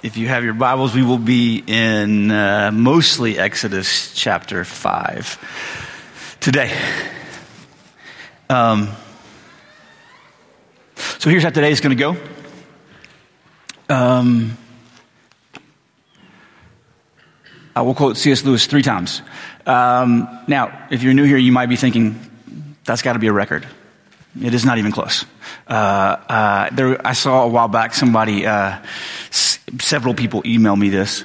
If you have your Bibles, we will be in uh, mostly Exodus chapter 5 today. Um, so here's how today is going to go. Um, I will quote C.S. Lewis three times. Um, now, if you're new here, you might be thinking, that's got to be a record. It is not even close. Uh, uh, there, I saw a while back somebody uh, several people email me this.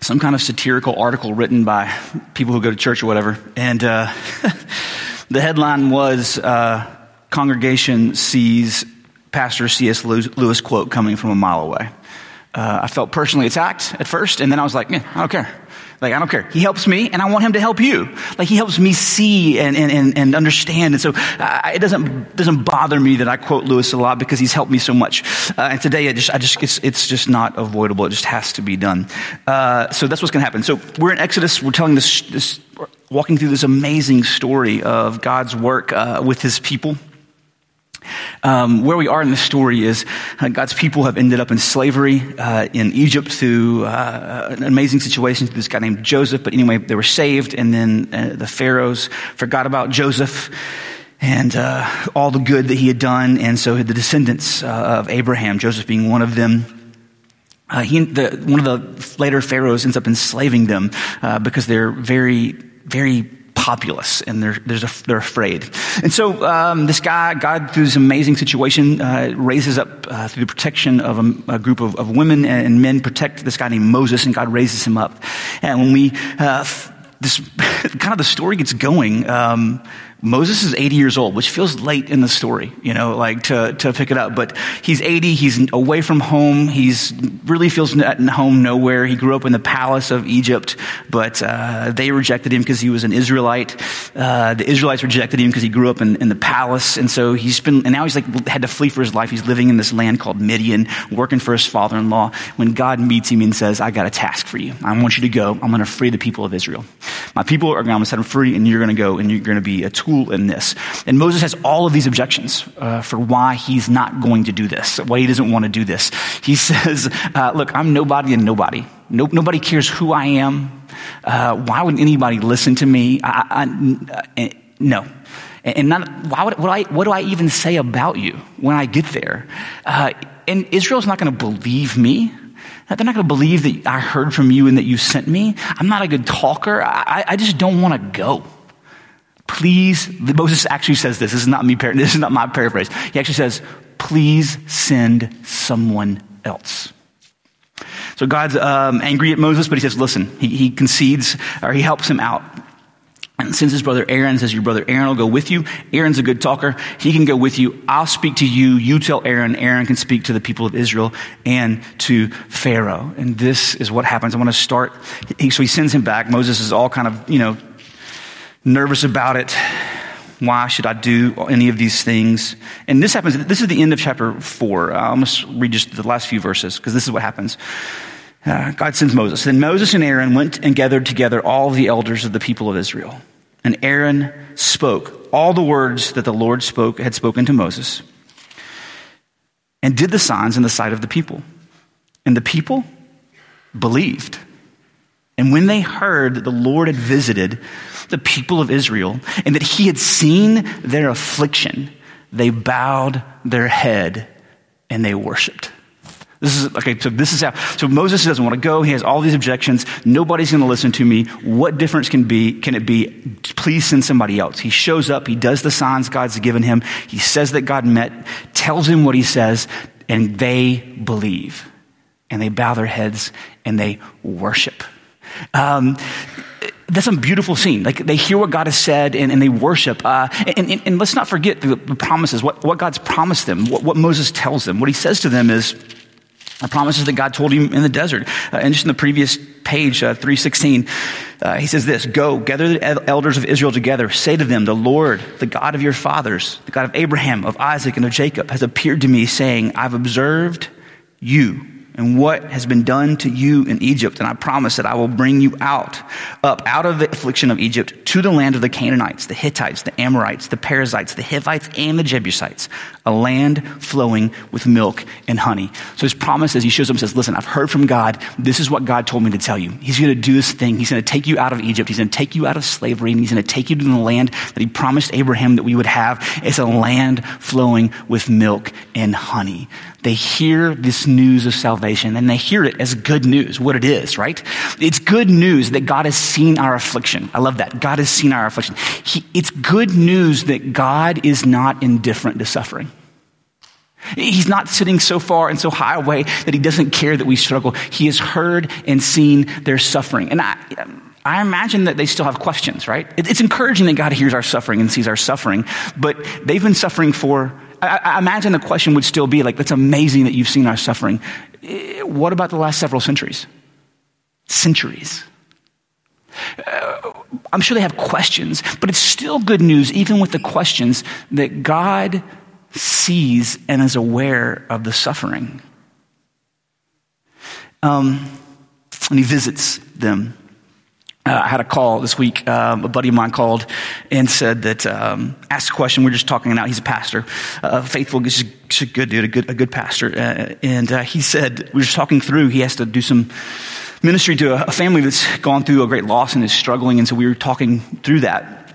Some kind of satirical article written by people who go to church or whatever. And uh, the headline was uh, Congregation sees Pastor C.S. Lewis quote coming from a mile away. Uh, I felt personally attacked at first, and then I was like, yeah, I don't care. Like, I don't care. He helps me, and I want him to help you. Like, he helps me see and, and, and understand. And so uh, it doesn't, doesn't bother me that I quote Lewis a lot because he's helped me so much. Uh, and today, I just, I just, it's, it's just not avoidable. It just has to be done. Uh, so that's what's going to happen. So we're in Exodus. We're telling this, this, walking through this amazing story of God's work uh, with his people. Um, where we are in the story is uh, God's people have ended up in slavery uh, in Egypt through uh, an amazing situation through this guy named Joseph. But anyway, they were saved, and then uh, the pharaohs forgot about Joseph and uh, all the good that he had done, and so the descendants uh, of Abraham, Joseph being one of them. he, the, one of the later pharaohs ends up enslaving them because they're very, very populous and they're, they're afraid. And so um, this guy, God, through this amazing situation, uh, raises up uh, through the protection of a, a group of, of, women and men, protect this guy named Moses, and God raises him up. And when we, uh, this kind of the story gets going, um, Moses is 80 years old, which feels late in the story, you know, like to, to pick it up. But he's 80, he's away from home, he's really feels at home nowhere. He grew up in the palace of Egypt, but uh, they rejected him because he was an Israelite. Uh, the Israelites rejected him because he grew up in, in the palace. And so he's been, and now he's like had to flee for his life. He's living in this land called Midian, working for his father in law. When God meets him and says, I got a task for you. I want you to go. I'm going to free the people of Israel. My people are going to set them free, and you're going to go and you're going to be a tool in this. And Moses has all of these objections uh, for why he's not going to do this, why he doesn't want to do this. He says, uh, Look, I'm nobody and nobody. No, nobody cares who I am. Uh, why would anybody listen to me? I, I, uh, no. And not, why would, what, I, what do I even say about you when I get there? Uh, and Israel's not going to believe me. They're not going to believe that I heard from you and that you sent me. I'm not a good talker. I, I just don't want to go. Please, Moses actually says this. This is not me, this is not my paraphrase. He actually says, please send someone else. So God's um, angry at Moses, but he says, listen, he, he concedes or he helps him out and sends his brother Aaron, says, Your brother Aaron will go with you. Aaron's a good talker. He can go with you. I'll speak to you. You tell Aaron. Aaron can speak to the people of Israel and to Pharaoh. And this is what happens. I want to start. so he sends him back. Moses is all kind of, you know, nervous about it. Why should I do any of these things? And this happens, this is the end of chapter four. I'll just read just the last few verses because this is what happens. Uh, God sends Moses. Then Moses and Aaron went and gathered together all the elders of the people of Israel. And Aaron spoke all the words that the Lord spoke, had spoken to Moses and did the signs in the sight of the people. And the people believed. And when they heard that the Lord had visited the people of Israel and that he had seen their affliction, they bowed their head and they worshiped. This is okay. So this is how. So Moses doesn't want to go. He has all these objections. Nobody's going to listen to me. What difference can be? Can it be? Please send somebody else. He shows up. He does the signs God's given him. He says that God met. Tells him what he says, and they believe, and they bow their heads and they worship. Um, that's a beautiful scene. Like they hear what God has said and, and they worship. Uh, and, and, and, let's not forget the, promises, what, what, God's promised them, what, what, Moses tells them. What he says to them is the promises that God told him in the desert. Uh, and just in the previous page, uh, 316, uh, he says this, go, gather the elders of Israel together. Say to them, the Lord, the God of your fathers, the God of Abraham, of Isaac, and of Jacob has appeared to me saying, I've observed you and what has been done to you in Egypt, and I promise that I will bring you out, up out of the affliction of Egypt to the land of the Canaanites, the Hittites, the Amorites, the Perizzites, the Hivites, and the Jebusites, a land flowing with milk and honey. So his promise is he shows up and says, listen, I've heard from God. This is what God told me to tell you. He's going to do this thing. He's going to take you out of Egypt. He's going to take you out of slavery and he's going to take you to the land that he promised Abraham that we would have. It's a land flowing with milk and honey. They hear this news of salvation and they hear it as good news, what it is, right? It's good news that God has seen our affliction. I love that. God has seen our affliction. He, it's good news that God is not indifferent to suffering. He's not sitting so far and so high away that he doesn't care that we struggle. He has heard and seen their suffering. And I, I imagine that they still have questions, right? It's encouraging that God hears our suffering and sees our suffering, but they've been suffering for I, I imagine the question would still be like, that's amazing that you've seen our suffering. Eh, what about the last several centuries? Centuries. Uh, I'm sure they have questions, but it's still good news, even with the questions, that God sees and is aware of the suffering. Um, and he visits them. Uh, I had a call this week. Um, a buddy of mine called and said that, um, asked a question. We are just talking now. He's a pastor, uh, faithful, just, just, a good dude, a good, a good pastor. Uh, and uh, he said, we were just talking through, he has to do some ministry to a, a family that's gone through a great loss and is struggling. And so we were talking through that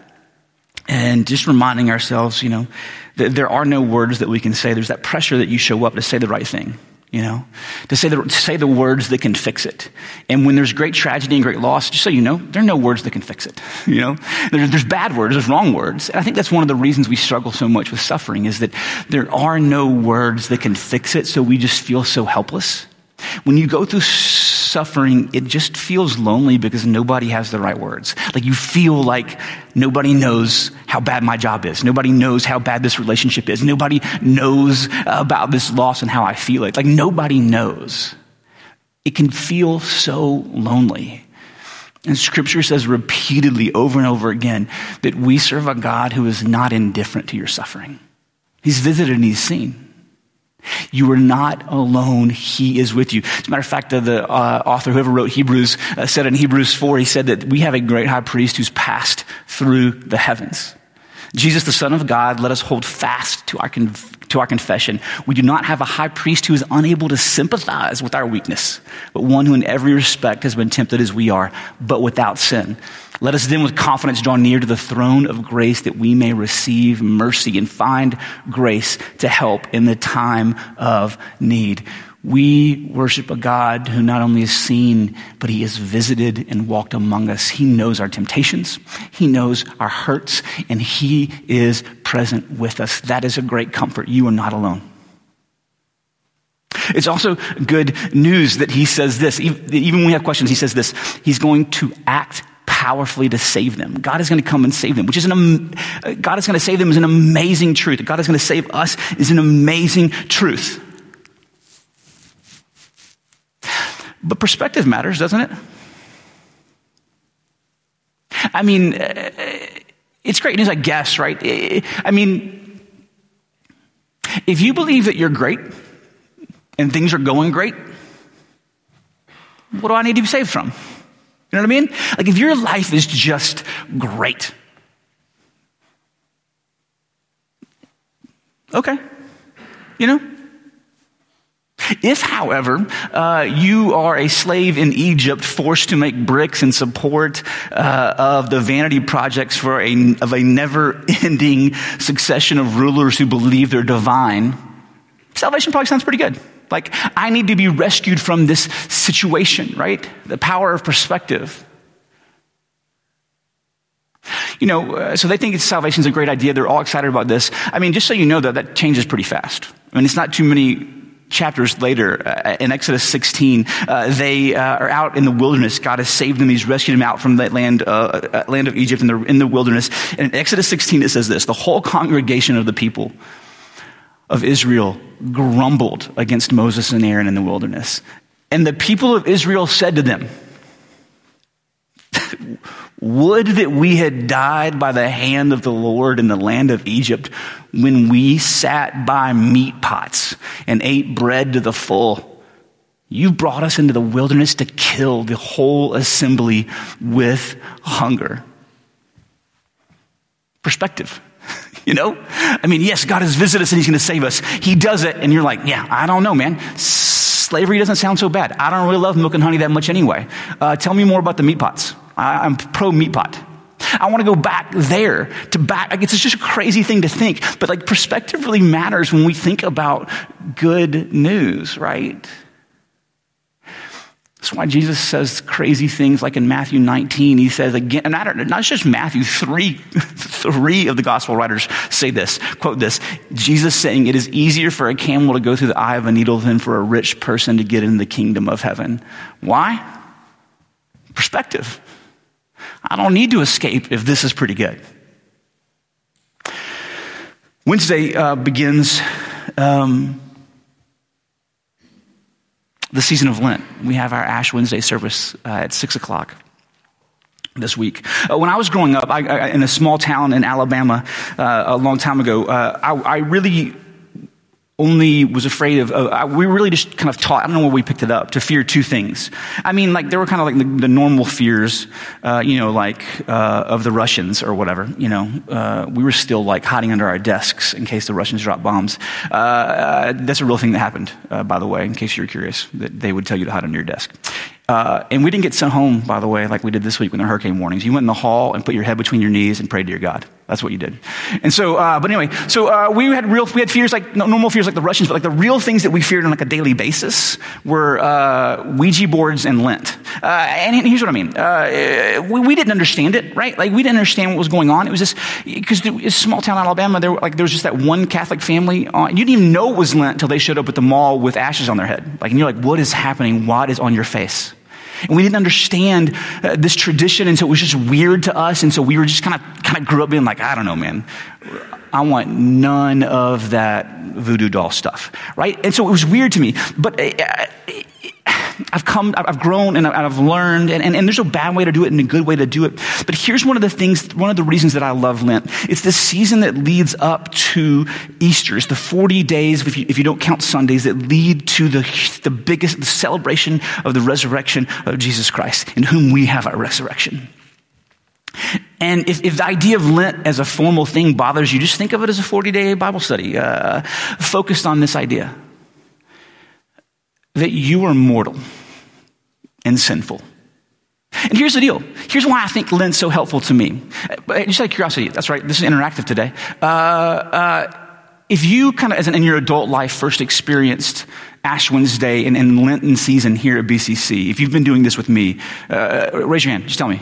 and just reminding ourselves, you know, that there are no words that we can say. There's that pressure that you show up to say the right thing you know, to say, the, to say the words that can fix it. And when there's great tragedy and great loss, just so you know, there are no words that can fix it. You know, there's, there's bad words, there's wrong words. And I think that's one of the reasons we struggle so much with suffering is that there are no words that can fix it, so we just feel so helpless. When you go through suffering, it just feels lonely because nobody has the right words. Like you feel like nobody knows how bad my job is. Nobody knows how bad this relationship is. Nobody knows about this loss and how I feel it. Like nobody knows. It can feel so lonely. And scripture says repeatedly over and over again that we serve a God who is not indifferent to your suffering. He's visited and he's seen. You are not alone. He is with you. As a matter of fact, the uh, author, whoever wrote Hebrews, uh, said in Hebrews 4, he said that we have a great high priest who's passed through the heavens. Jesus, the Son of God, let us hold fast to our, to our confession. We do not have a high priest who is unable to sympathize with our weakness, but one who in every respect has been tempted as we are, but without sin. Let us then with confidence draw near to the throne of grace that we may receive mercy and find grace to help in the time of need. We worship a God who not only is seen, but he has visited and walked among us. He knows our temptations. He knows our hurts and he is present with us. That is a great comfort. You are not alone. It's also good news that he says this. Even when we have questions, he says this. He's going to act powerfully to save them. God is going to come and save them, which is an, God is going to save them is an amazing truth. God is going to save us is an amazing truth. But perspective matters, doesn't it? I mean, uh, it's great news, I guess, right? I mean, if you believe that you're great and things are going great, what do I need to be saved from? You know what I mean? Like if your life is just great, okay, you know, if, however, uh, you are a slave in Egypt, forced to make bricks in support uh, of the vanity projects for a, of a never-ending succession of rulers who believe they're divine, salvation probably sounds pretty good. Like, I need to be rescued from this situation, right? The power of perspective. You know, uh, so they think salvation is a great idea. They're all excited about this. I mean, just so you know, though, that changes pretty fast. I mean, it's not too many chapters later, uh, in Exodus 16, uh, they uh, are out in the wilderness. God has saved them. He's rescued them out from that land, uh, uh, land of Egypt in the, in the wilderness. And in Exodus 16, it says this, the whole congregation of the people of Israel grumbled against Moses and Aaron in the wilderness. And the people of Israel said to them, Would that we had died by the hand of the Lord in the land of Egypt when we sat by meat pots and ate bread to the full. You've brought us into the wilderness to kill the whole assembly with hunger. Perspective. You know? I mean, yes, God has visited us and He's going to save us. He does it, and you're like, yeah, I don't know, man. Slavery doesn't sound so bad. I don't really love milk and honey that much anyway. Uh, tell me more about the meat pots. I, I'm pro meat pot. I want to go back there to back. Like, it's just a crazy thing to think, but like perspective really matters when we think about good news, right? That's why Jesus says crazy things like in Matthew 19, he says again, and I don't, not just Matthew, three, three of the gospel writers say this, quote this, Jesus saying, it is easier for a camel to go through the eye of a needle than for a rich person to get in the kingdom of heaven. Why? Perspective. I don't need to escape if this is pretty good. Wednesday uh, begins um, the season of Lent. We have our Ash Wednesday service uh, at 6 o'clock this week. Uh, when I was growing up I, I, in a small town in Alabama uh, a long time ago, uh, I, I, really only was afraid of, uh, we really just kind of taught, I don't know where we picked it up, to fear two things. I mean, like, there were kind of like the, the normal fears, uh, you know, like, uh, of the Russians or whatever, you know. Uh, we were still like hiding under our desks in case the Russians dropped bombs. Uh, uh, that's a real thing that happened, by the way, in case you're curious, that they would tell you to hide under your desk. And we didn't get sent home, by the way, like we did this week with the hurricane warnings. You went in the hall and put your head between your knees and prayed to your God. That's what you did. And so, uh, but anyway, so uh, we had real, we had fears like normal fears like the Russians, but like the real things that we feared on like a daily basis were uh, Ouija boards and Lent. Uh, and here's what I mean: uh, we, we, didn't understand it, right? Like we didn't understand what was going on. It was just because it's small town in Alabama. There, like there was just that one Catholic family. On, you didn't even know it was Lent until they showed up at the mall with ashes on their head. Like, and you're like, what is happening? What is on your face? And we didn't understand uh, this tradition, and so it was just weird to us. And so we were just kind of kind of grew up being like, I don't know, man. I want none of that voodoo doll stuff, right? And so it was weird to me. But uh, I've come, I've grown and I've learned, and, and, and, there's no bad way to do it and a good way to do it. But here's one of the things, one of the reasons that I love Lent. It's the season that leads up to Easter. It's the 40 days, if you, if you don't count Sundays, that lead to the, the biggest the celebration of the resurrection of Jesus Christ, in whom we have our resurrection. And if, if, the idea of Lent as a formal thing bothers you, just think of it as a 40 day Bible study uh, focused on this idea that you are mortal and sinful. And here's the deal. Here's why I think Lent's so helpful to me. Just out of curiosity, that's right, this is interactive today. Uh, uh, if you kind of, as in your adult life, first experienced Ash Wednesday and, and Lenten season here at BCC, if you've been doing this with me, uh, raise your hand. Just tell me.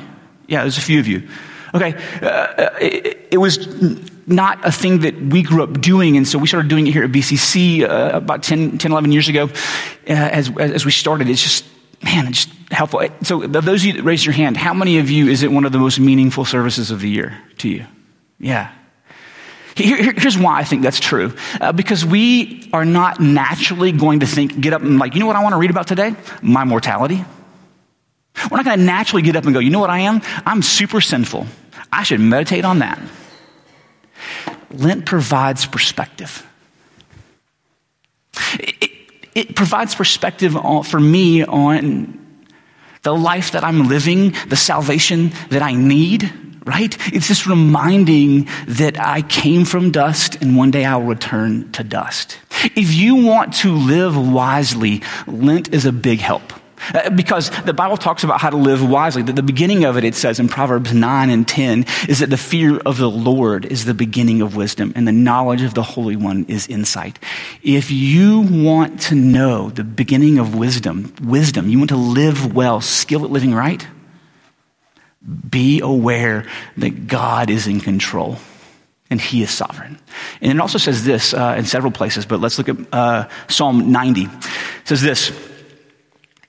Yeah, there's a few of you. Okay, uh, uh, it, it, was not a thing that we grew up doing, and so we started doing it here at BCC uh, about 10, 10, 11 years ago. Uh, as, as we started, it's just, man, it's just helpful. So, those of you that raised your hand, how many of you is it one of the most meaningful services of the year to you? Yeah. Here, here's why I think that's true. Uh, because we are not naturally going to think, get up and like, you know what I want to read about today? My mortality. We're not going to naturally get up and go, you know what I am? I'm super sinful. I should meditate on that. Lent provides perspective. It, it provides perspective on, for me on the life that I'm living, the salvation that I need, right? It's just reminding that I came from dust and one day I'll return to dust. If you want to live wisely, Lent is a big help. Uh, because the Bible talks about how to live wisely. That the beginning of it, it says in Proverbs 9 and 10, is that the fear of the Lord is the beginning of wisdom, and the knowledge of the Holy One is insight. If you want to know the beginning of wisdom, wisdom, you want to live well, skill at living right, be aware that God is in control and he is sovereign. And it also says this uh, in several places, but let's look at uh, Psalm 90. It says this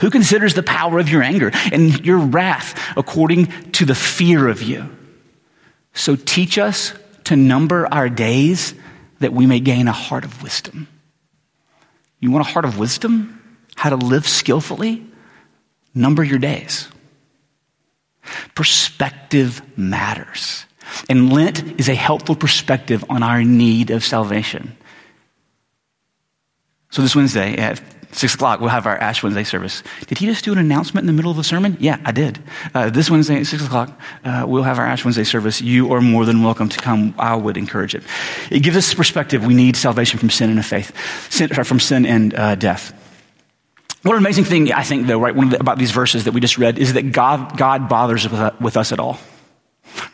Who considers the power of your anger and your wrath according to the fear of you? So teach us to number our days that we may gain a heart of wisdom. You want a heart of wisdom? How to live skillfully? Number your days. Perspective matters. And Lent is a helpful perspective on our need of salvation. So this Wednesday at six o'clock, we'll have our Ash Wednesday service. Did he just do an announcement in the middle of a sermon? Yeah, I did. Uh, this Wednesday at six o'clock, uh, we'll have our Ash Wednesday service. You are more than welcome to come. I would encourage it. It gives us perspective. We need salvation from sin and faith, sin, from sin and uh, death. What an amazing thing, I think, though, right, one the, about these verses that we just read is that God, God bothers with, with us at all.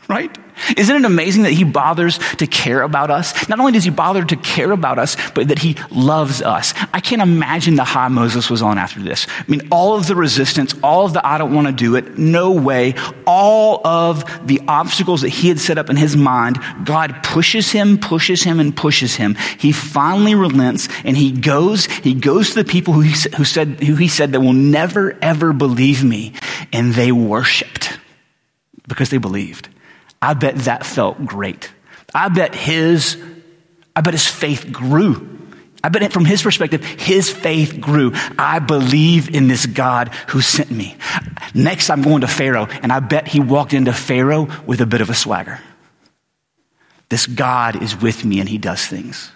Right? Isn't it amazing that he bothers to care about us? Not only does he bother to care about us, but that he loves us. I can't imagine the high Moses was on after this. I mean, all of the resistance, all of the I don't want to do it, no way, all of the obstacles that he had set up in his mind, God pushes him, pushes him, and pushes him. He finally relents and he goes, he goes to the people who he, who said, who he said that will never ever believe me. And they worshiped because they believed. I bet that felt great. I bet his, I bet his faith grew. I bet from his perspective, his faith grew. I believe in this God who sent me. Next, I'm going to Pharaoh, and I bet he walked into Pharaoh with a bit of a swagger. This God is with me and he does things.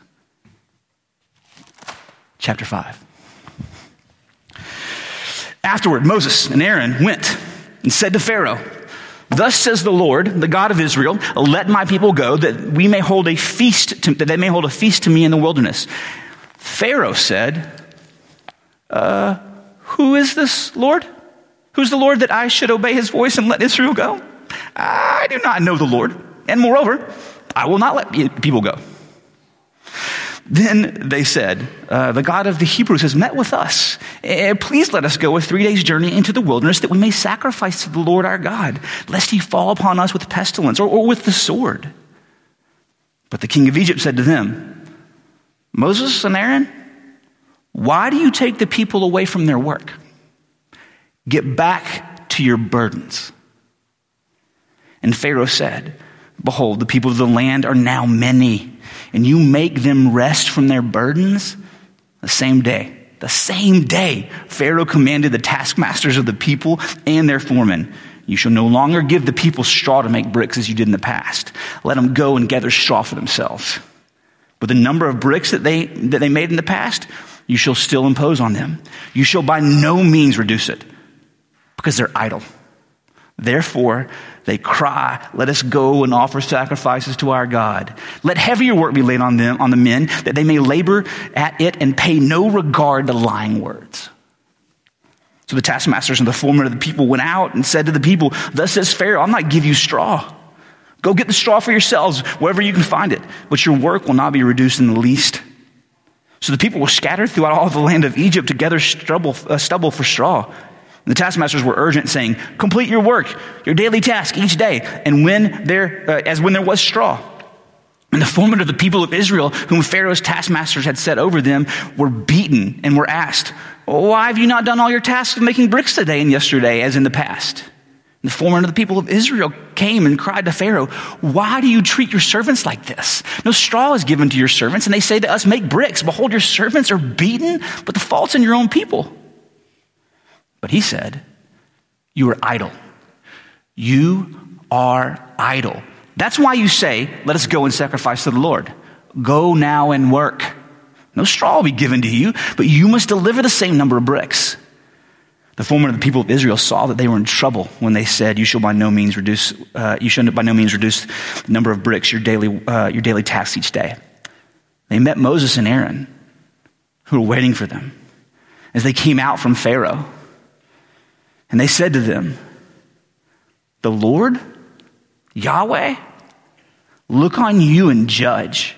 Chapter 5. Afterward, Moses and Aaron went and said to Pharaoh, Thus says the Lord, the God of Israel, let my people go that we may hold a feast to, that they may hold a feast to me in the wilderness. Pharaoh said, uh, who is this Lord? Who's the Lord that I should obey his voice and let Israel go? I do not know the Lord. And moreover, I will not let people go. Then they said, uh, The God of the Hebrews has met with us. Uh, please let us go a three days' journey into the wilderness that we may sacrifice to the Lord our God, lest he fall upon us with pestilence or, or with the sword. But the king of Egypt said to them, Moses and Aaron, why do you take the people away from their work? Get back to your burdens. And Pharaoh said, Behold, the people of the land are now many and you make them rest from their burdens the same day. The same day, Pharaoh commanded the taskmasters of the people and their foremen, You shall no longer give the people straw to make bricks as you did in the past. Let them go and gather straw for themselves. But the number of bricks that they, that they made in the past, you shall still impose on them. You shall by no means reduce it because they're idle. Therefore, they cry, let us go and offer sacrifices to our God. Let heavier work be laid on them, on the men, that they may labor at it and pay no regard to lying words. So the taskmasters and the foremen of the people went out and said to the people, Thus says Pharaoh, I'll not give you straw. Go get the straw for yourselves wherever you can find it, but your work will not be reduced in the least. So the people were scattered throughout all the land of Egypt to gather stubble, uh, stubble for straw. The taskmasters were urgent, saying, Complete your work, your daily task each day, and when there, uh, as when there was straw. And the foremen of the people of Israel, whom Pharaoh's taskmasters had set over them, were beaten and were asked, Why have you not done all your tasks of making bricks today and yesterday, as in the past? And the foreman of the people of Israel came and cried to Pharaoh, Why do you treat your servants like this? No straw is given to your servants, and they say to us, Make bricks. Behold, your servants are beaten, but the fault's in your own people. But he said, You are idle. You are idle. That's why you say, Let us go and sacrifice to the Lord. Go now and work. No straw will be given to you, but you must deliver the same number of bricks. The foreman of the people of Israel saw that they were in trouble when they said, "You shall by no means reduce. Uh, you shall by no means reduce the number of bricks your daily uh, your daily tasks each day." They met Moses and Aaron, who were waiting for them, as they came out from Pharaoh. And they said to them, The Lord, Yahweh, look on you and judge,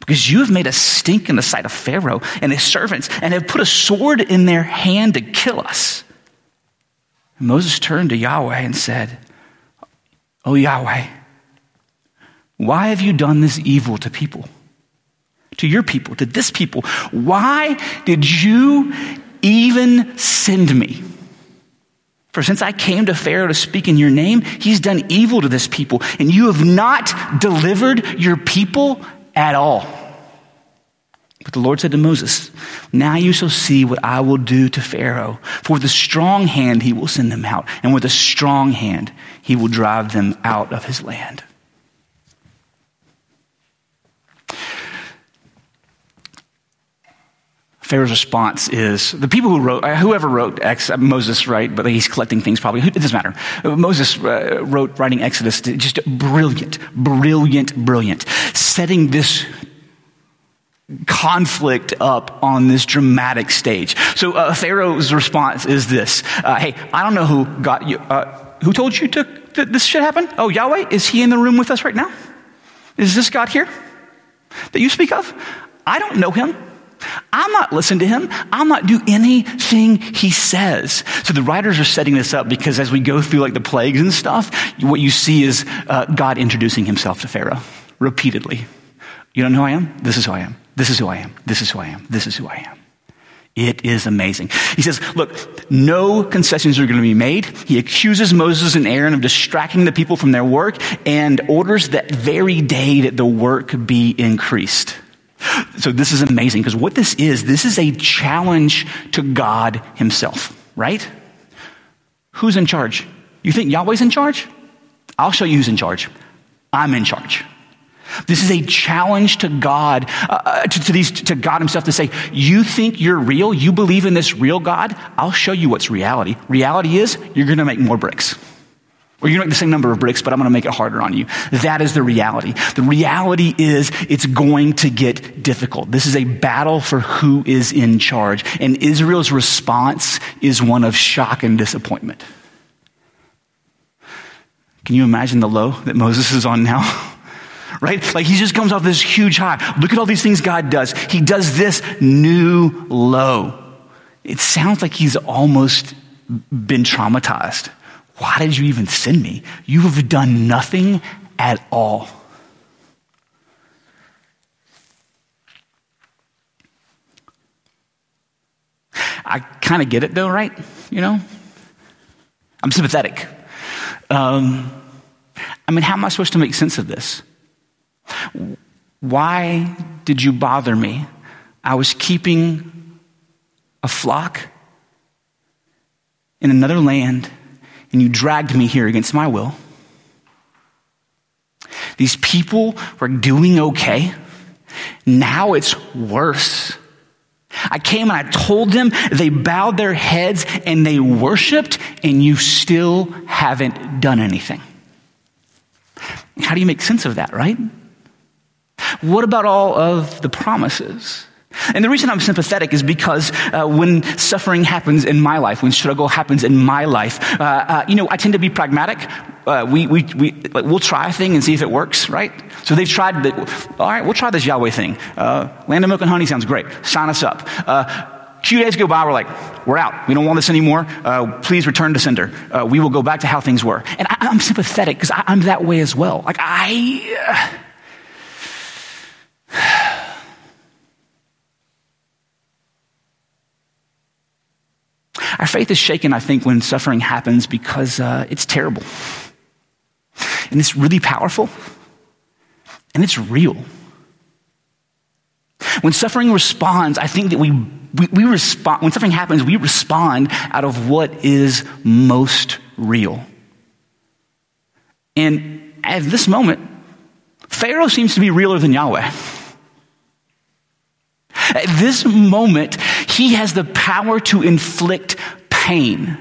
because you have made us stink in the sight of Pharaoh and his servants, and have put a sword in their hand to kill us. And Moses turned to Yahweh and said, Oh Yahweh, why have you done this evil to people? To your people, to this people? Why did you even send me. For since I came to Pharaoh to speak in your name, he's done evil to this people, and you have not delivered your people at all. But the Lord said to Moses, Now you shall see what I will do to Pharaoh. For with a strong hand he will send them out, and with a strong hand he will drive them out of his land. Pharaoh's response is the people who wrote, uh, whoever wrote Ex, uh, Moses, right? But he's collecting things probably. It doesn't matter. Uh, Moses uh, wrote writing Exodus, just brilliant, brilliant, brilliant, setting this conflict up on this dramatic stage. So uh, Pharaoh's response is this: uh, Hey, I don't know who got you. who told you to, that this should happen? Oh, Yahweh, is he in the room with us right now? Is this God here that you speak of? I don't know him. I'm not listening to him. I'm not do anything he says. So the writers are setting this up because as we go through like the plagues and stuff, what you see is uh, God introducing himself to Pharaoh repeatedly. You don't know who I am? This is who I am. This is who I am. This is who I am. This is who I am. It is amazing. He says, look, no concessions are going to be made. He accuses Moses and Aaron of distracting the people from their work and orders that very day that the work be increased. So this is amazing because what this is, this is a challenge to God himself, right? Who's in charge? You think Yahweh's in charge? I'll show you who's in charge. I'm in charge. This is a challenge to God, uh, uh to, to, these, to God Himself to say, You think you're real? You believe in this real God? I'll show you what's reality. Reality is you're going to make more bricks. Or to make the same number of bricks, but I'm going to make it harder on you. That is the reality. The reality is it's going to get difficult. This is a battle for who is in charge. And Israel's response is one of shock and disappointment. Can you imagine the low that Moses is on now? right? Like he just comes off this huge high. Look at all these things God does. He does this new low. It sounds like he's almost been traumatized. Why did you even send me? You have done nothing at all. I kind of get it though, right? You know? I'm sympathetic. Um, I mean, how am I supposed to make sense of this? Why did you bother me? I was keeping a flock in another land and you dragged me here against my will. These people were doing okay. Now it's worse. I came and I told them, they bowed their heads and they worshiped, and you still haven't done anything. How do you make sense of that, right? What about all of the promises? And the reason I'm sympathetic is because uh, when suffering happens in my life, when struggle happens in my life, uh, uh, you know, I tend to be pragmatic. Uh, we, we, we, like, we'll try a thing and see if it works, right? So they've tried, the, all right, we'll try this Yahweh thing. Uh, land of milk and honey sounds great. Sign us up. Uh, a few days go by, we're like, we're out. We don't want this anymore. please return to sender. we will go back to how things were. And I, am sympathetic because I'm that way as well. Like, I Our faith is shaken, I think, when suffering happens because uh, it's terrible. And it's really powerful. And it's real. When suffering responds, I think that we, we, we respond, when suffering happens, we respond out of what is most real. And at this moment, Pharaoh seems to be realer than Yahweh. At this moment, he has the power to inflict pain.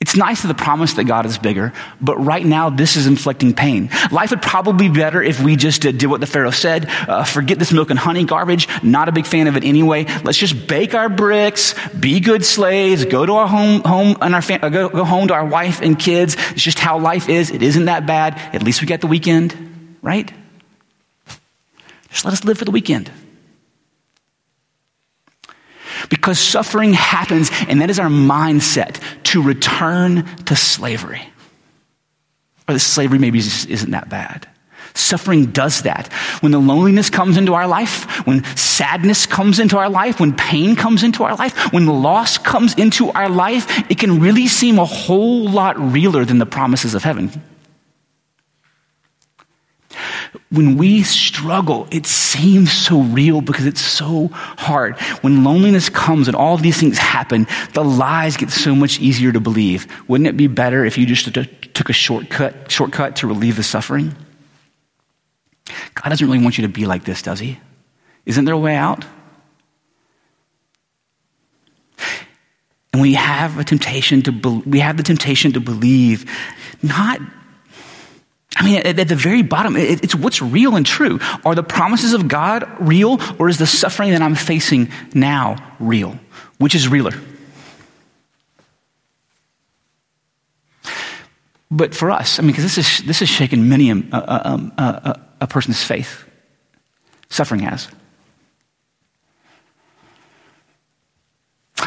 It's nice to the promise that God is bigger, but right now this is inflicting pain. Life would probably be better if we just uh, did what the Pharaoh said. Uh, forget this milk and honey garbage. Not a big fan of it anyway. Let's just bake our bricks, be good slaves, go to our home, home and our fam- uh, go, go home to our wife and kids. It's just how life is. It isn't that bad. At least we get the weekend, right? Just let us live for the weekend. Because suffering happens, and that is our mindset to return to slavery. Or that slavery maybe isn't that bad. Suffering does that. When the loneliness comes into our life, when sadness comes into our life, when pain comes into our life, when loss comes into our life, it can really seem a whole lot realer than the promises of heaven. When we struggle, it seems so real because it's so hard. When loneliness comes and all of these things happen, the lies get so much easier to believe. Wouldn't it be better if you just took a shortcut, shortcut to relieve the suffering? God doesn't really want you to be like this, does He? Isn't there a way out? And we have a temptation to be, we have the temptation to believe not I mean, at, at the very bottom, it, it's what's real and true. Are the promises of God real, or is the suffering that I'm facing now real? Which is realer? But for us, I mean, because this is, this has shaken many a, um, a, a, a person's faith. Suffering has.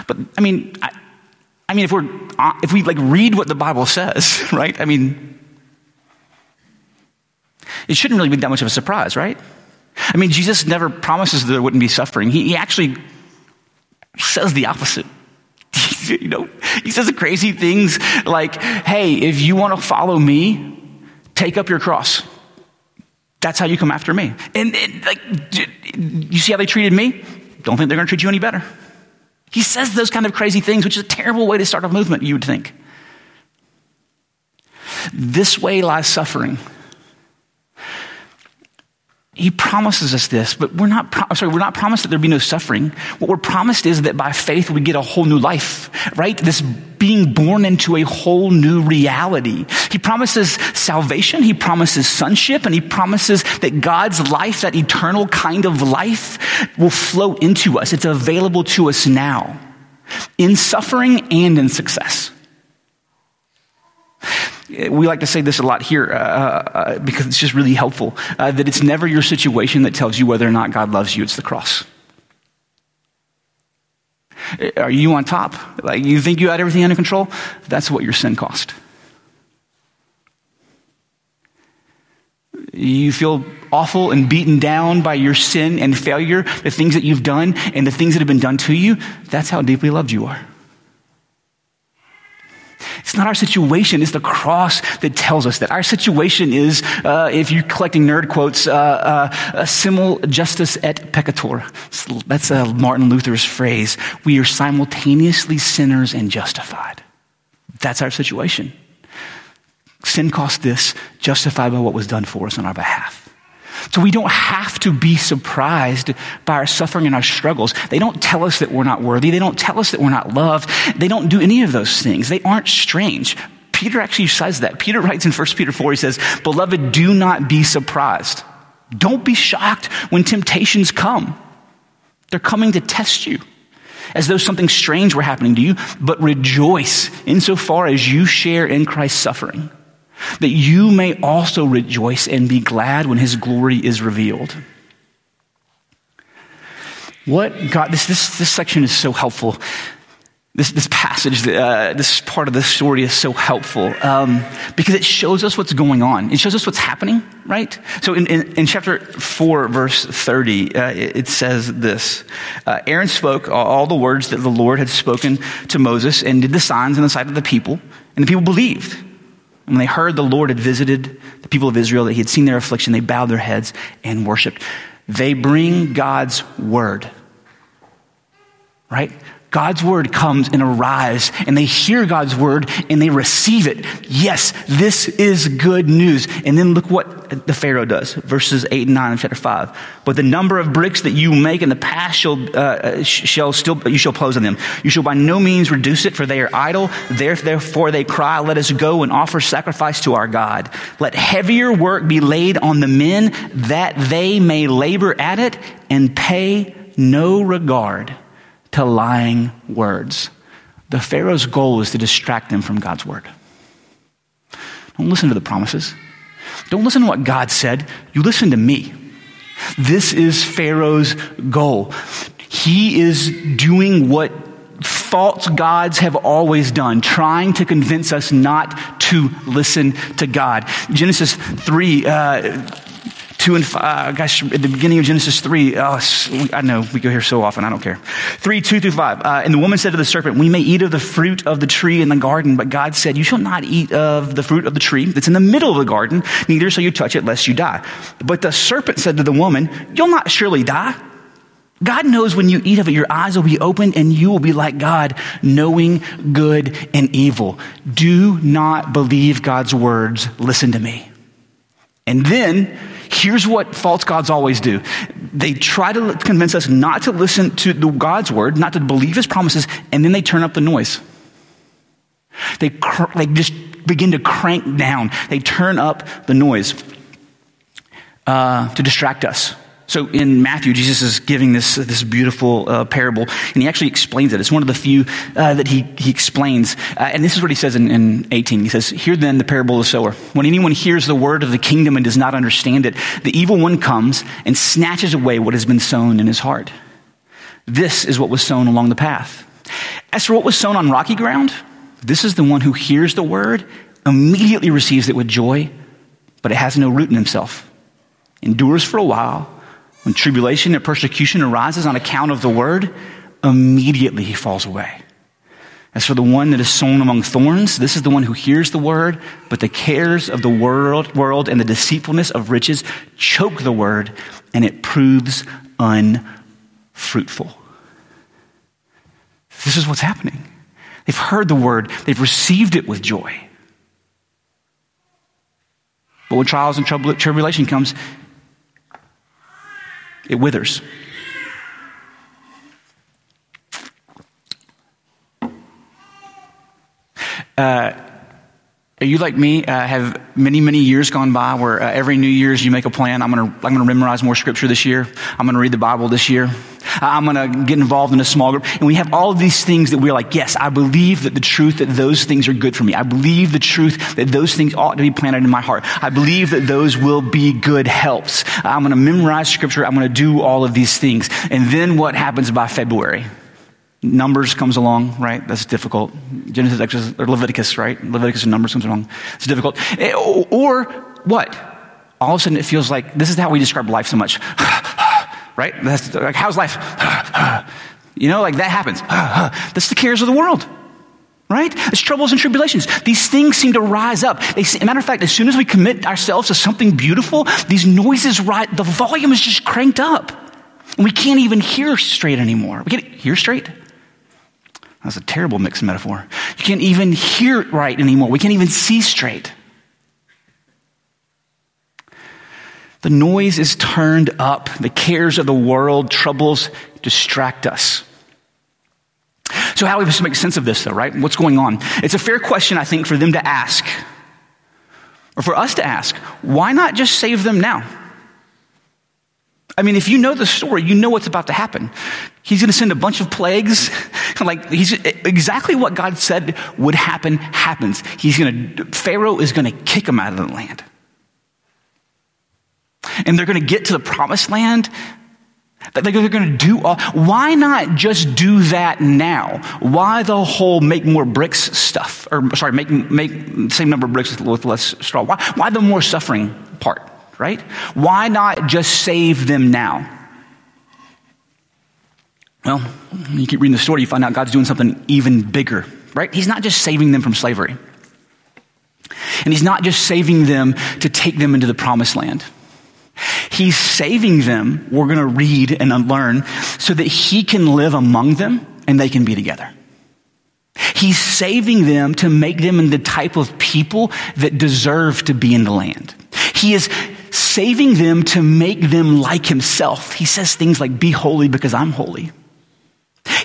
But I mean, I, I mean, if we're uh, if we like read what the Bible says, right? I mean, it shouldn't really be that much of a surprise, right? I mean, Jesus never promises that there wouldn't be suffering. He, he actually says the opposite. you know, he says crazy things like, "Hey, if you want to follow me, take up your cross." That's how you come after me. And, and like, you see how they treated me? Don't think they're going to treat you any better. He says those kind of crazy things, which is a terrible way to start a movement, you would think. This way lies suffering. He promises us this, but we're not, pro- sorry, we're not promised that there be no suffering. What we're promised is that by faith we get a whole new life, right? This being born into a whole new reality. He promises salvation, he promises sonship, and he promises that God's life, that eternal kind of life, will flow into us. It's available to us now, in suffering and in success we like to say this a lot here uh, uh, because it's just really helpful uh, that it's never your situation that tells you whether or not God loves you, it's the cross. Are you on top? Like you think you had everything under control? That's what your sin cost. You feel awful and beaten down by your sin and failure, the things that you've done and the things that have been done to you. That's how deeply loved you are. It's not our situation, it's the cross that tells us that. Our situation is, uh, if you're collecting nerd quotes, uh, uh, simul justus et peccator. That's uh, Martin Luther's phrase. We are simultaneously sinners and justified. That's our situation. Sin cost this, justified by what was done for us on our behalf. So we don't have to be surprised by our suffering and our struggles. They don't tell us that we're not worthy. They don't tell us that we're not loved. They don't do any of those things. They aren't strange. Peter actually says that. Peter writes in 1 Peter 4, he says, Beloved, do not be surprised. Don't be shocked when temptations come. They're coming to test you as though something strange were happening to you, but rejoice insofar as you share in Christ's suffering that you may also rejoice and be glad when his glory is revealed. What God, this, this, this section is so helpful. This, this passage, uh, this part of the story is so helpful um, because it shows us what's going on. It shows us what's happening, right? So in, in, in chapter 4, verse 30, uh, it, it, says this uh, Aaron spoke all the words that the Lord had spoken to Moses and did the signs in the sight of the people, and the people believed. When they heard the Lord had visited the people of Israel, that he had seen their affliction, they bowed their heads and worshiped. They bring God's word. Right? God's word comes and arrives, and they hear God's word and they receive it. Yes, this is good news. And then look what the Pharaoh does. Verses 8 and 9 of chapter 5. But the number of bricks that you make in the past shall, uh, shall still, you shall close on them. You shall by no means reduce it, for they are idle. Therefore they cry, let us go and offer sacrifice to our God. Let heavier work be laid on the men that they may labor at it and pay no regard to lying words. The Pharaoh's goal is to distract them from God's word. Don't listen to the promises. Don't listen to what God said. You listen to me. This is Pharaoh's goal. He is doing what false gods have always done, trying to convince us not to listen to God. Genesis 3, uh, 2 and 5, uh, gosh, at the beginning of Genesis 3, oh, I know we go here so often, I don't care. 3, 2 through 5. Uh, and the woman said to the serpent, We may eat of the fruit of the tree in the garden, but God said, You shall not eat of the fruit of the tree that's in the middle of the garden, neither shall you touch it, lest you die. But the serpent said to the woman, You'll not surely die. God knows when you eat of it, your eyes will be opened and you will be like God, knowing good and evil. Do not believe God's words. Listen to me. And then, here's what false gods always do. They try to convince us not to listen to the God's word, not to believe his promises, and then they turn up the noise. They, cr- they just begin to crank down. They turn up the noise uh, to distract us. So in Matthew, Jesus is giving this, this beautiful uh, parable, and he actually explains it. It's one of the few uh, that he, he explains. Uh, and this is what he says in, in 18. He says, Hear then the parable of the sower. When anyone hears the word of the kingdom and does not understand it, the evil one comes and snatches away what has been sown in his heart. This is what was sown along the path. As for what was sown on rocky ground, this is the one who hears the word, immediately receives it with joy, but it has no root in himself, endures for a while when tribulation and persecution arises on account of the word, immediately he falls away. As for the one that is sown among thorns, this is the one who hears the word, but the cares of the world, world and the deceitfulness of riches choke the word, and it proves unfruitful. This is what's happening. They've heard the word, they've received it with joy. But when trials and tribulation comes, it withers. Uh, you like me? Uh, have many, many years gone by where uh, every New Year's you make a plan. I'm going to I'm going to memorize more scripture this year. I'm going to read the Bible this year. I'm going to get involved in a small group. And we have all of these things that we're like, yes, I believe that the truth that those things are good for me. I believe the truth that those things ought to be planted in my heart. I believe that those will be good helps. I'm going to memorize scripture. I'm going to do all of these things. And then what happens by February? Numbers comes along, right? That's difficult. Genesis, Exodus, or Leviticus, right? Leviticus and Numbers comes along. It's difficult. Eh, or what? All of a sudden it feels like this is how we describe life so much. right? That's like, how's life? you know, like that happens. That's the cares of the world. Right? It's troubles and tribulations. These things seem to rise up. They, matter of fact, as soon as we commit ourselves to something beautiful, these noises, right, the volume is just cranked up. And we can't even hear straight anymore. We can't hear straight? That's a terrible mixed metaphor. You can't even hear it right anymore. We can't even see straight. The noise is turned up. The cares of the world, troubles distract us. So, how do we make sense of this, though, right? What's going on? It's a fair question, I think, for them to ask, or for us to ask. Why not just save them now? I mean, if you know the story, you know what's about to happen. He's going to send a bunch of plagues. like, he's exactly what God said would happen happens. He's going to, Pharaoh is going to kick them out of the land. And they're going to get to the promised land. They're going to do all. Why not just do that now? Why the whole make more bricks stuff? Or, sorry, make, make same number of bricks with less straw. Why, why the more suffering part? Right? Why not just save them now? Well, you keep reading the story, you find out God's doing something even bigger, right? He's not just saving them from slavery. And He's not just saving them to take them into the promised land. He's saving them, we're going to read and learn, so that He can live among them and they can be together. He's saving them to make them the type of people that deserve to be in the land. He is saving them to make them like himself. He says things like, Be holy because I'm holy.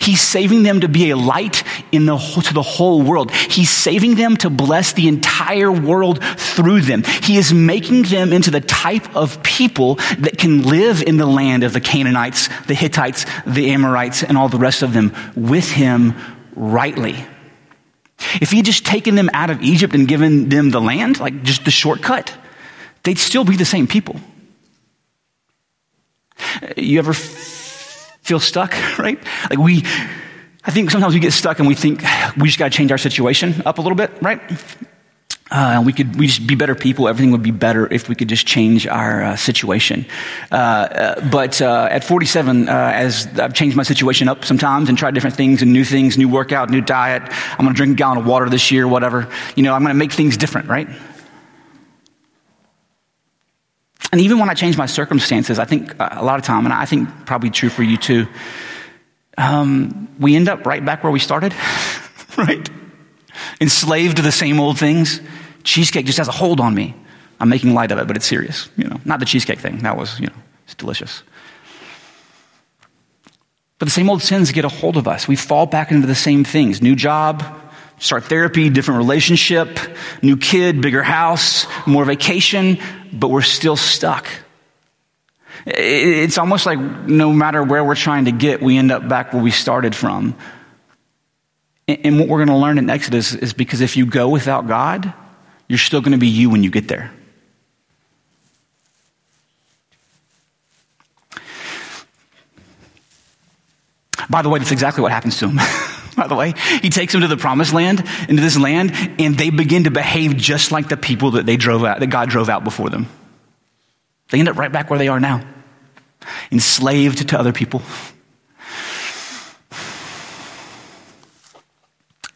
He's saving them to be a light in the, to the whole world. He's saving them to bless the entire world through them. He is making them into the type of people that can live in the land of the Canaanites, the Hittites, the Amorites, and all the rest of them with him rightly. If he had just taken them out of Egypt and given them the land, like just the shortcut, they'd still be the same people. You ever f- feel stuck, right? Like we, I think sometimes we get stuck and we think we just got to change our situation up a little bit, right? Uh, we could we just be better people. Everything would be better if we could just change our uh, situation. Uh, uh but uh, at 47, uh, as I've changed my situation up sometimes and tried different things and new things, new workout, new diet. I'm going to drink a gallon of water this year, whatever. You know, I'm going to make things different, right? And even when I change my circumstances, I think a lot of time, and I think probably true for you too, um, we end up right back where we started, right? enslaved to the same old things. Cheesecake just has a hold on me. I'm making light of it, but it's serious. You know, not the cheesecake thing. That was, you know, it's delicious. But the same old sins get a hold of us. We fall back into the same things. New job, start therapy, different relationship, new kid, bigger house, more vacation, but we're still stuck. It's almost like no matter where we're trying to get, we end up back where we started from. And what we're going to learn in Exodus is because if you go without God, you're still going to be you when you get there. By the way, that's exactly what happens to him. By the way, he takes them to the promised land, into this land, and they begin to behave just like the people that they drove out, that God drove out before them. They end up right back where they are now, enslaved to other people.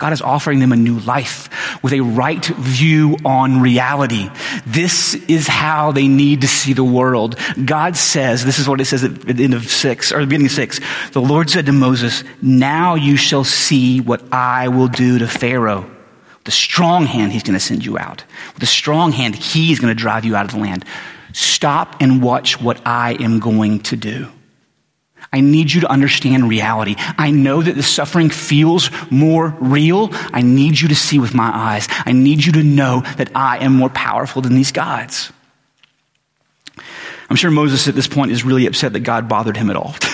God is offering them a new life with a right view on reality. This is how they need to see the world. God says, this is what it says at the end of six, or the beginning of six. The Lord said to Moses, now you shall see what I will do to Pharaoh. With a strong hand, he's going to send you out. With a strong hand, he's going to drive you out of the land. Stop and watch what I am going to do. I need you to understand reality. I know that the suffering feels more real. I need you to see with my eyes. I need you to know that I am more powerful than these gods. I'm sure Moses at this point is really upset that God bothered him at all.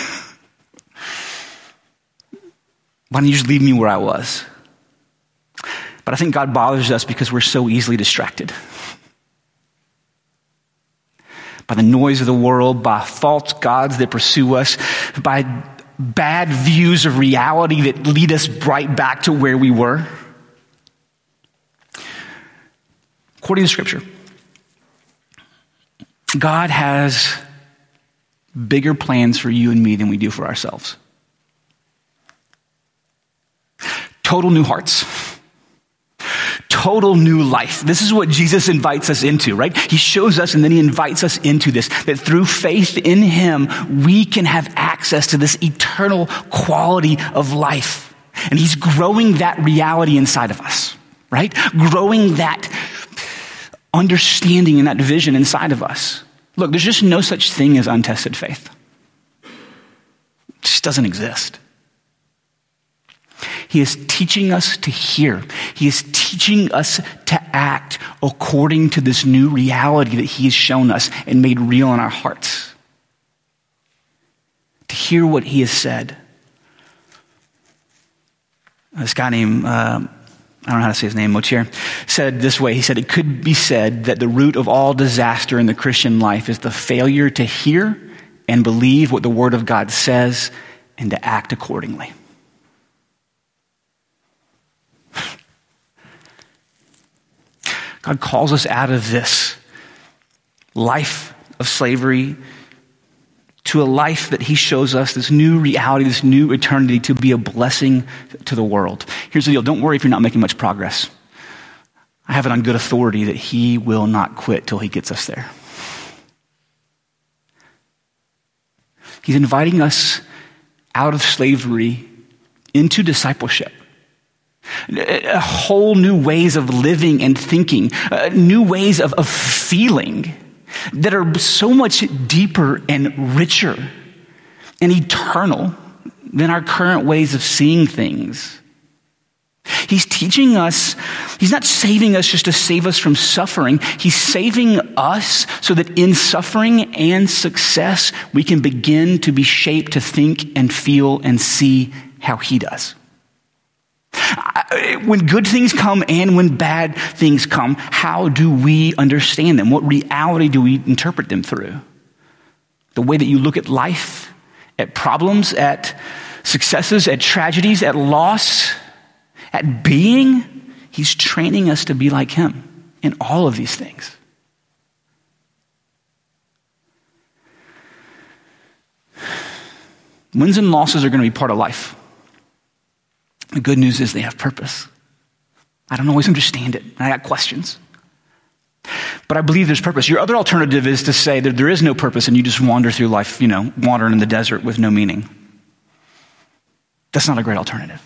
Why don't you just leave me where I was? But I think God bothers us because we're so easily distracted by the noise of the world, by false gods that pursue us, by bad views of reality that lead us right back to where we were. According to Scripture, God has bigger plans for you and me than we do for ourselves. Total new hearts total new life. This is what Jesus invites us into, right? He shows us and then he invites us into this, that through faith in him, we can have access to this eternal quality of life. And he's growing that reality inside of us, right? Growing that understanding and that vision inside of us. Look, there's just no such thing as untested faith. It just doesn't exist. He is teaching us to hear. He is teaching us to act according to this new reality that He has shown us and made real in our hearts. To hear what He has said. This guy named, uh, I don't know how to say his name, Mochir, said this way. He said, It could be said that the root of all disaster in the Christian life is the failure to hear and believe what the Word of God says and to act accordingly. God calls us out of this life of slavery to a life that He shows us, this new reality, this new eternity to be a blessing to the world. Here's the deal don't worry if you're not making much progress. I have it on good authority that He will not quit till He gets us there. He's inviting us out of slavery into discipleship a whole new ways of living and thinking, uh, new ways of, of feeling that are so much deeper and richer and eternal than our current ways of seeing things. He's teaching us, he's not saving us just to save us from suffering. He's saving us so that in suffering and success, we can begin to be shaped to think and feel and see how he does. Uh, when good things come and when bad things come, how do we understand them? What reality do we interpret them through? The way that you look at life, at problems, at successes, at tragedies, at loss, at being, he's training us to be like him. in all of these things. Wins and losses are going to be part of life. The good news is they have purpose. I don't always understand it. I got questions. But I believe there's purpose. Your other alternative is to say that there is no purpose and you just wander through life, you know, wandering in the desert with no meaning. That's not a great alternative.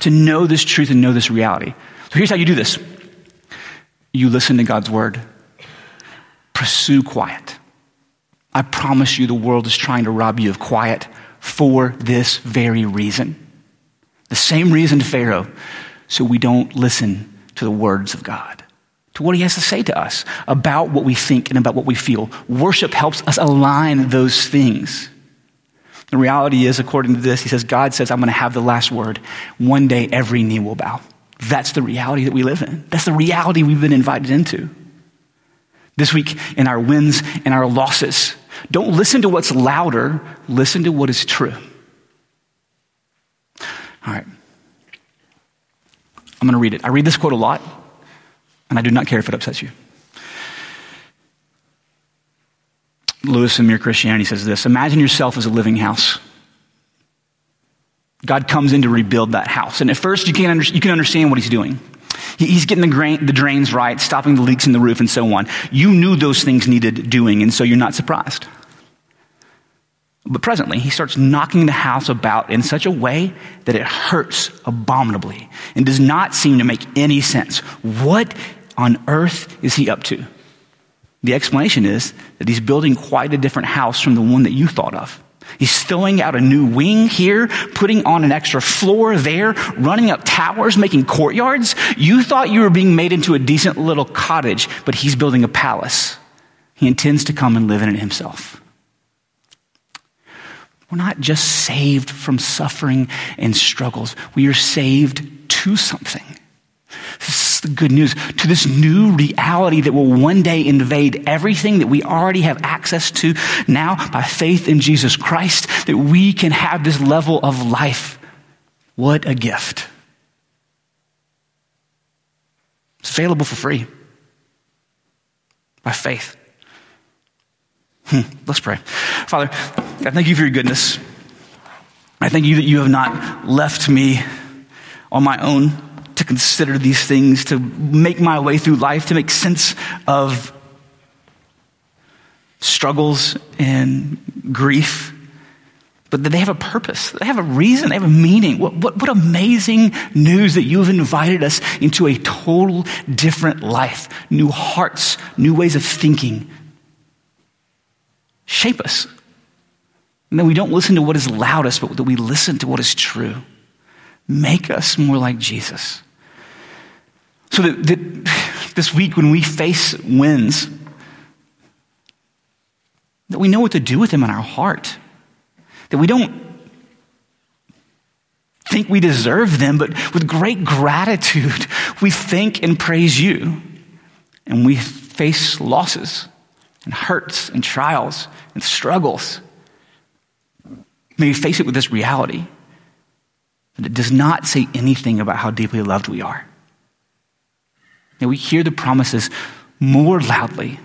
To know this truth and know this reality. So here's how you do this you listen to God's word, pursue quiet. I promise you, the world is trying to rob you of quiet for this very reason. The same reason Pharaoh, so we don't listen to the words of God, to what he has to say to us about what we think and about what we feel. Worship helps us align those things. The reality is, according to this, he says, God says, I'm going to have the last word. One day, every knee will bow. That's the reality that we live in. That's the reality we've been invited into. This week, in our wins and our losses, don't listen to what's louder, listen to what is true. All right. I'm going to read it. I read this quote a lot, and I do not care if it upsets you. Lewis in Mere Christianity says this Imagine yourself as a living house. God comes in to rebuild that house. And at first, you can, under, you can understand what he's doing. He's getting the, grain, the drains right, stopping the leaks in the roof, and so on. You knew those things needed doing, and so you're not surprised. But presently, he starts knocking the house about in such a way that it hurts abominably and does not seem to make any sense. What on earth is he up to? The explanation is that he's building quite a different house from the one that you thought of. He's throwing out a new wing here, putting on an extra floor there, running up towers, making courtyards. You thought you were being made into a decent little cottage, but he's building a palace. He intends to come and live in it himself. We're not just saved from suffering and struggles, we are saved to something. This is the good news to this new reality that will one day invade everything that we already have access to now by faith in Jesus Christ, that we can have this level of life. What a gift! It's available for free by faith. Hmm, let's pray. Father, I thank you for your goodness. I thank you that you have not left me on my own to consider these things, to make my way through life, to make sense of struggles and grief, but that they have a purpose. They have a reason. They have a meaning. What, what, what amazing news that you have invited us into a total different life, new hearts, new ways of thinking, shape us. And that we don't listen to what is loudest, but that we listen to what is true. Make us more like Jesus. So that, that this week, when we face wins, that we know what to do with them in our heart. That we don't think we deserve them, but with great gratitude, we thank and praise you. And we face losses and hurts and trials and struggles. May we face it with this reality that it does not say anything about how deeply loved we are. May we hear the promises more loudly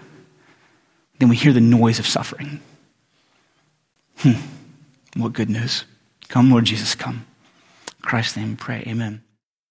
than we hear the noise of suffering. Hmm. What good news. Come, Lord Jesus, come. In Christ's name, pray. Amen.